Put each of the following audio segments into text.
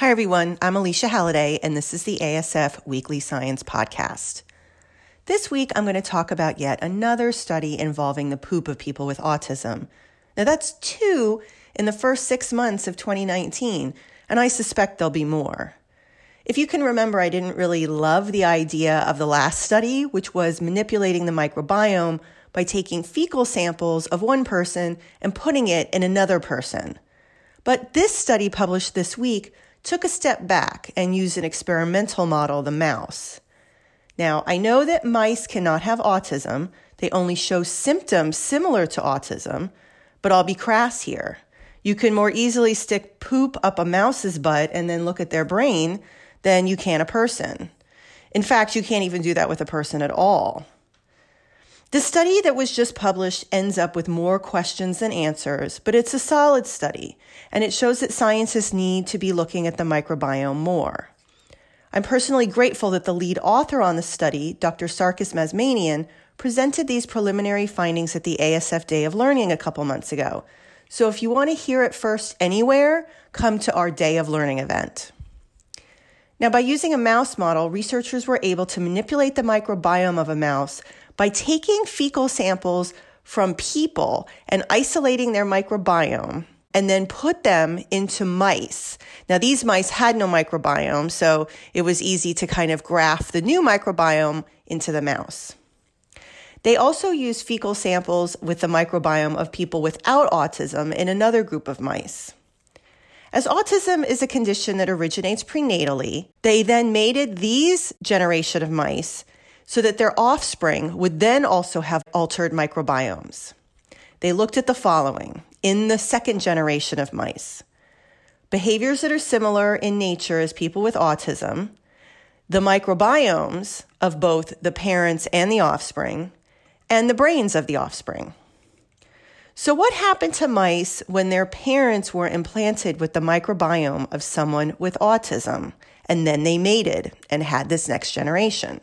Hi, everyone. I'm Alycia Halladay, and this is the ASF Weekly Science Podcast. This week, I'm going to talk about yet another study involving the poop of people with autism. Now, that's two in the first six months of 2019, and I suspect there'll be more. If you can remember, I didn't really love the idea of the last study, which was manipulating the microbiome by taking fecal samples of one person and putting it in another person. But this study published this week took a step back and used an experimental model, the mouse. Now, I know that mice cannot have autism, they only show symptoms similar to autism, but I'll be crass here. You can more easily stick poop up a mouse's butt and then look at their brain than you can a person. In fact, you can't even do that with a person at all. The study that was just published ends up with more questions than answers, but it's a solid study, and it shows that scientists need to be looking at the microbiome more. I'm personally grateful that the lead author on the study, Dr. Sarkis Mazmanian, presented these preliminary findings at the ASF Day of Learning a couple months ago. So if you want to hear it first anywhere, come to our Day of Learning event. Now, by using a mouse model, researchers were able to manipulate the microbiome of a mouse by taking fecal samples from people and isolating their microbiome and then put them into mice. Now, these mice had no microbiome, so it was easy to kind of graft the new microbiome into the mouse. They also used fecal samples with the microbiome of people without autism in another group of mice. As autism is a condition that originates prenatally, they then mated these generation of mice so that their offspring would then also have altered microbiomes. They looked at the following in the second generation of mice behaviors that are similar in nature as people with autism, the microbiomes of both the parents and the offspring, and the brains of the offspring. So, what happened to mice when their parents were implanted with the microbiome of someone with autism and then they mated and had this next generation?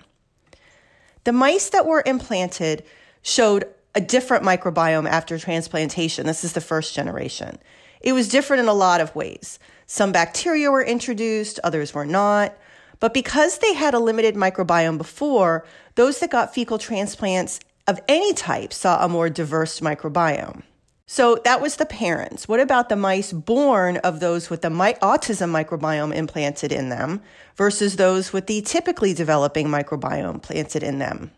The mice that were implanted showed a different microbiome after transplantation. This is the first generation. It was different in a lot of ways. Some bacteria were introduced, others were not. But because they had a limited microbiome before, those that got fecal transplants of any type saw a more diverse microbiome. So that was the parents. What about the mice born of those with the autism microbiome implanted in them versus those with the typically developing microbiome planted in them?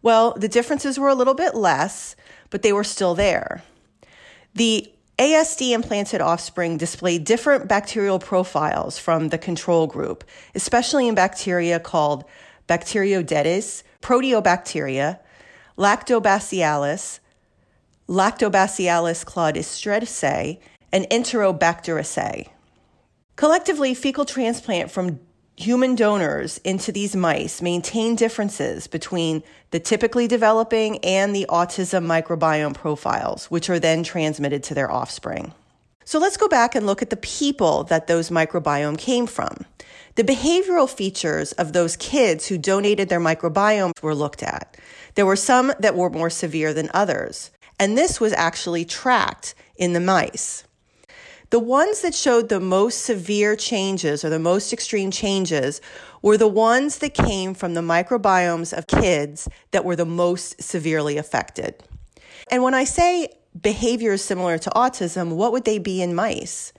Well, the differences were a little bit less, but they were still there. The ASD implanted offspring displayed different bacterial profiles from the control group, especially in bacteria called Bacteroidetes, Proteobacteria, Lactobacillus, Lactobacillus Clostridiaceae, and Enterobacteriaceae. Collectively, fecal transplant from human donors into these mice maintain differences between the typically developing and the autism microbiome profiles, which are then transmitted to their offspring. So let's go back and look at the people that those microbiome came from. The behavioral features of those kids who donated their microbiome were looked at. There were some that were more severe than others, and this was actually tracked in the mice. The ones that showed the most severe changes or the most extreme changes were the ones that came from the microbiomes of kids that were the most severely affected. And when I say behaviors similar to autism, what would they be in mice?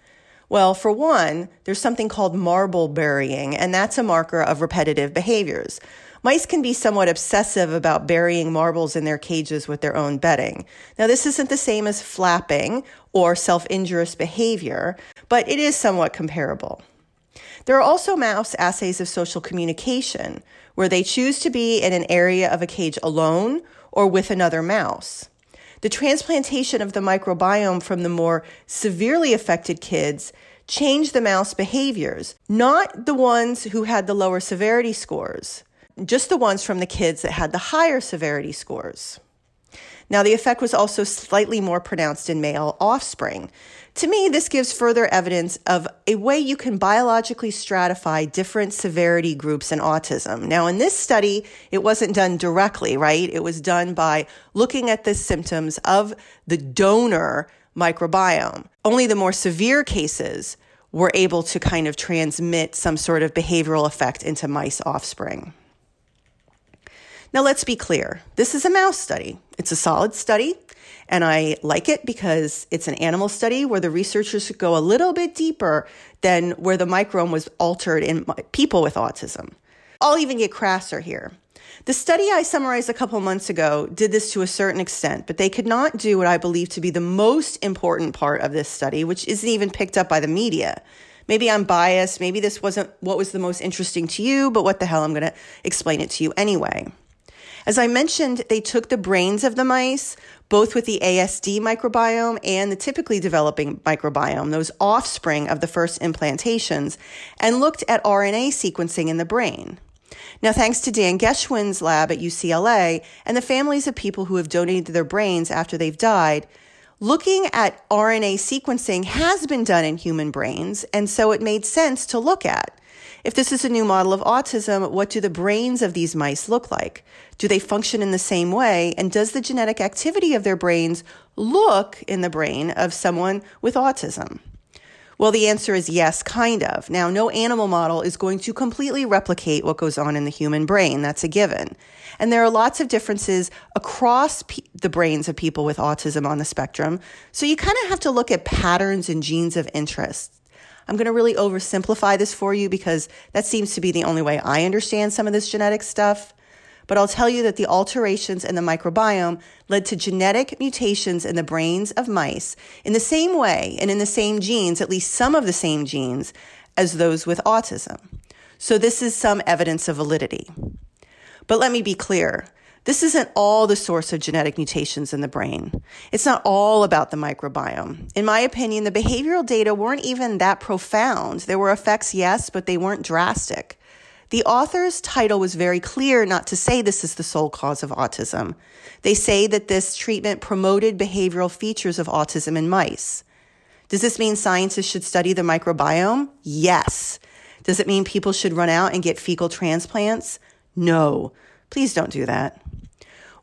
Well, for one, there's something called marble burying, and that's a marker of repetitive behaviors. Mice can be somewhat obsessive about burying marbles in their cages with their own bedding. Now, this isn't the same as flapping or self injurious behavior, but it is somewhat comparable. There are also mouse assays of social communication, where they choose to be in an area of a cage alone or with another mouse. The transplantation of the microbiome from the more severely affected kids changed the mouse behaviors, not the ones who had the lower severity scores just the ones from the kids that had the higher severity scores. Now, the effect was also slightly more pronounced in male offspring. To me, this gives further evidence of a way you can biologically stratify different severity groups in autism. Now, in this study, it wasn't done directly, right? It was done by looking at the symptoms of the donor microbiome. Only the more severe cases were able to kind of transmit some sort of behavioral effect into mice offspring. Now, let's be clear this is a mouse study, it's a solid study. And I like it because it's an animal study where the researchers go a little bit deeper than where the microbe was altered in people with autism. I'll even get crasser here. The study I summarized a couple months ago did this to a certain extent, but they could not do what I believe to be the most important part of this study, which isn't even picked up by the media. Maybe I'm biased. Maybe this wasn't what was the most interesting to you, but what the hell, I'm going to explain it to you anyway. As I mentioned, they took the brains of the mice, both with the ASD microbiome and the typically developing microbiome, those offspring of the first implantations, and looked at RNA sequencing in the brain. Now, thanks to Dan Geschwind's lab at UCLA and the families of people who have donated their brains after they've died, looking at RNA sequencing has been done in human brains, and so it made sense to look at. If this is a new model of autism, what do the brains of these mice look like? Do they function in the same way? And does the genetic activity of their brains look in the brain of someone with autism? Well, the answer is yes, kind of. Now, no animal model is going to completely replicate what goes on in the human brain. That's a given. And there are lots of differences across pe- the brains of people with autism on the spectrum. So you kind of have to look at patterns and genes of interest. I'm going to really oversimplify this for you because that seems to be the only way I understand some of this genetic stuff but I'll tell you that the alterations in the microbiome led to genetic mutations in the brains of mice in the same way and in the same genes, at least some of the same genes, as those with autism. So this is some evidence of validity. But let me be clear. This isn't all the source of genetic mutations in the brain. It's not all about the microbiome. In my opinion, the behavioral data weren't even that profound. There were effects, yes, but they weren't drastic. The author's title was very clear not to say this is the sole cause of autism. They say that this treatment promoted behavioral features of autism in mice. Does this mean scientists should study the microbiome? Yes. Does it mean people should run out and get fecal transplants? No. Please don't do that.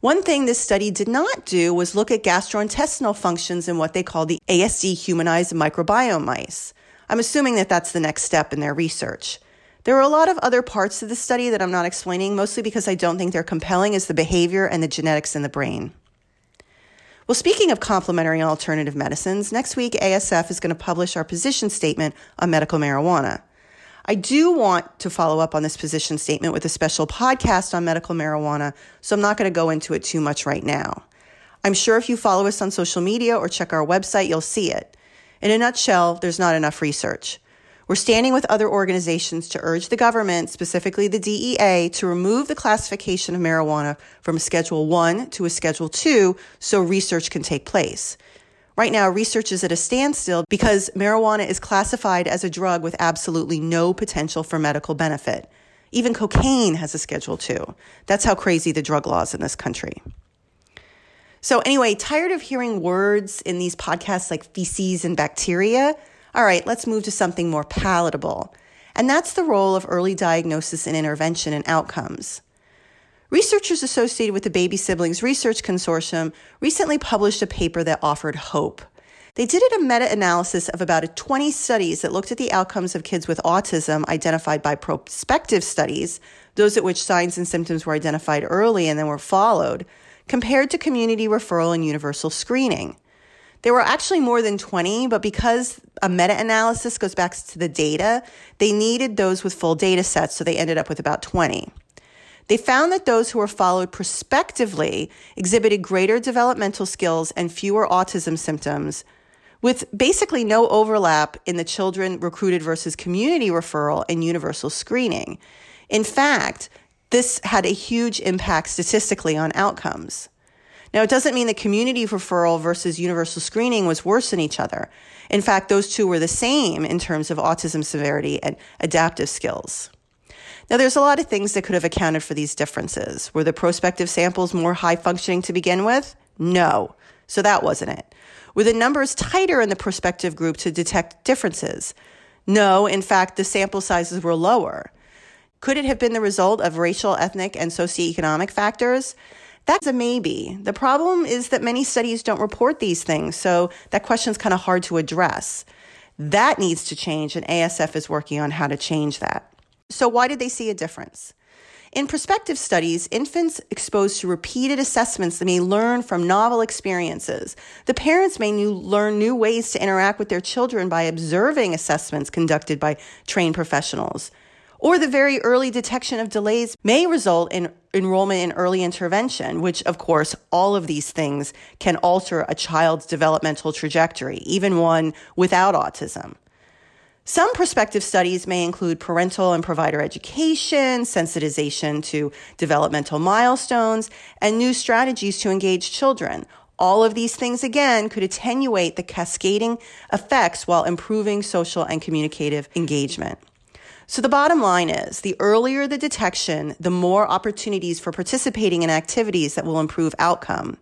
One thing this study did not do was look at gastrointestinal functions in what they call the ASD humanized microbiome mice. I'm assuming that that's the next step in their research. There are a lot of other parts to the study that I'm not explaining, mostly because I don't think they're compelling as the behavior and the genetics in the brain. Well, speaking of complementary and alternative medicines, next week ASF is going to publish our position statement on medical marijuana. I do want to follow up on this position statement with a special podcast on medical marijuana, so I'm not going to go into it too much right now. I'm sure if you follow us on social media or check our website, you'll see it. In a nutshell, there's not enough research. We're standing with other organizations to urge the government, specifically the DEA, to remove the classification of marijuana from a Schedule 1 to a Schedule 2 so research can take place. Right now, research is at a standstill because marijuana is classified as a drug with absolutely no potential for medical benefit. Even cocaine has a Schedule 2. That's how crazy the drug laws in this country. So, anyway, tired of hearing words in these podcasts like feces and bacteria? All right, let's move to something more palatable. And that's the role of early diagnosis and intervention and outcomes. Researchers associated with the Baby Siblings Research Consortium recently published a paper that offered hope. They did it a meta analysis of about 20 studies that looked at the outcomes of kids with autism identified by prospective studies, those at which signs and symptoms were identified early and then were followed, compared to community referral and universal screening. There were actually more than 20, but because a meta analysis goes back to the data, they needed those with full data sets, so they ended up with about 20. They found that those who were followed prospectively exhibited greater developmental skills and fewer autism symptoms, with basically no overlap in the children recruited versus community referral and universal screening. In fact, this had a huge impact statistically on outcomes. Now, it doesn't mean that community referral versus universal screening was worse than each other. In fact, those two were the same in terms of autism severity and adaptive skills. Now, there's a lot of things that could have accounted for these differences. Were the prospective samples more high functioning to begin with? No. So that wasn't it. Were the numbers tighter in the prospective group to detect differences? No. In fact, the sample sizes were lower. Could it have been the result of racial, ethnic, and socioeconomic factors? That's a maybe. The problem is that many studies don't report these things, so that question is kind of hard to address. That needs to change, and ASF is working on how to change that. So, why did they see a difference? In prospective studies, infants exposed to repeated assessments may learn from novel experiences. The parents may new, learn new ways to interact with their children by observing assessments conducted by trained professionals. Or the very early detection of delays may result in enrollment in early intervention, which, of course, all of these things can alter a child's developmental trajectory, even one without autism. Some prospective studies may include parental and provider education, sensitization to developmental milestones, and new strategies to engage children. All of these things, again, could attenuate the cascading effects while improving social and communicative engagement. So the bottom line is the earlier the detection, the more opportunities for participating in activities that will improve outcome.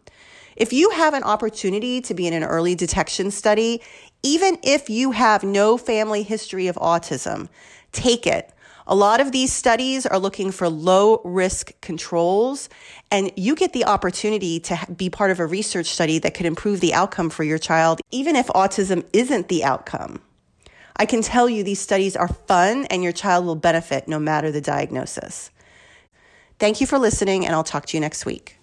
If you have an opportunity to be in an early detection study, even if you have no family history of autism, take it. A lot of these studies are looking for low risk controls, and you get the opportunity to be part of a research study that could improve the outcome for your child, even if autism isn't the outcome. I can tell you these studies are fun and your child will benefit no matter the diagnosis. Thank you for listening, and I'll talk to you next week.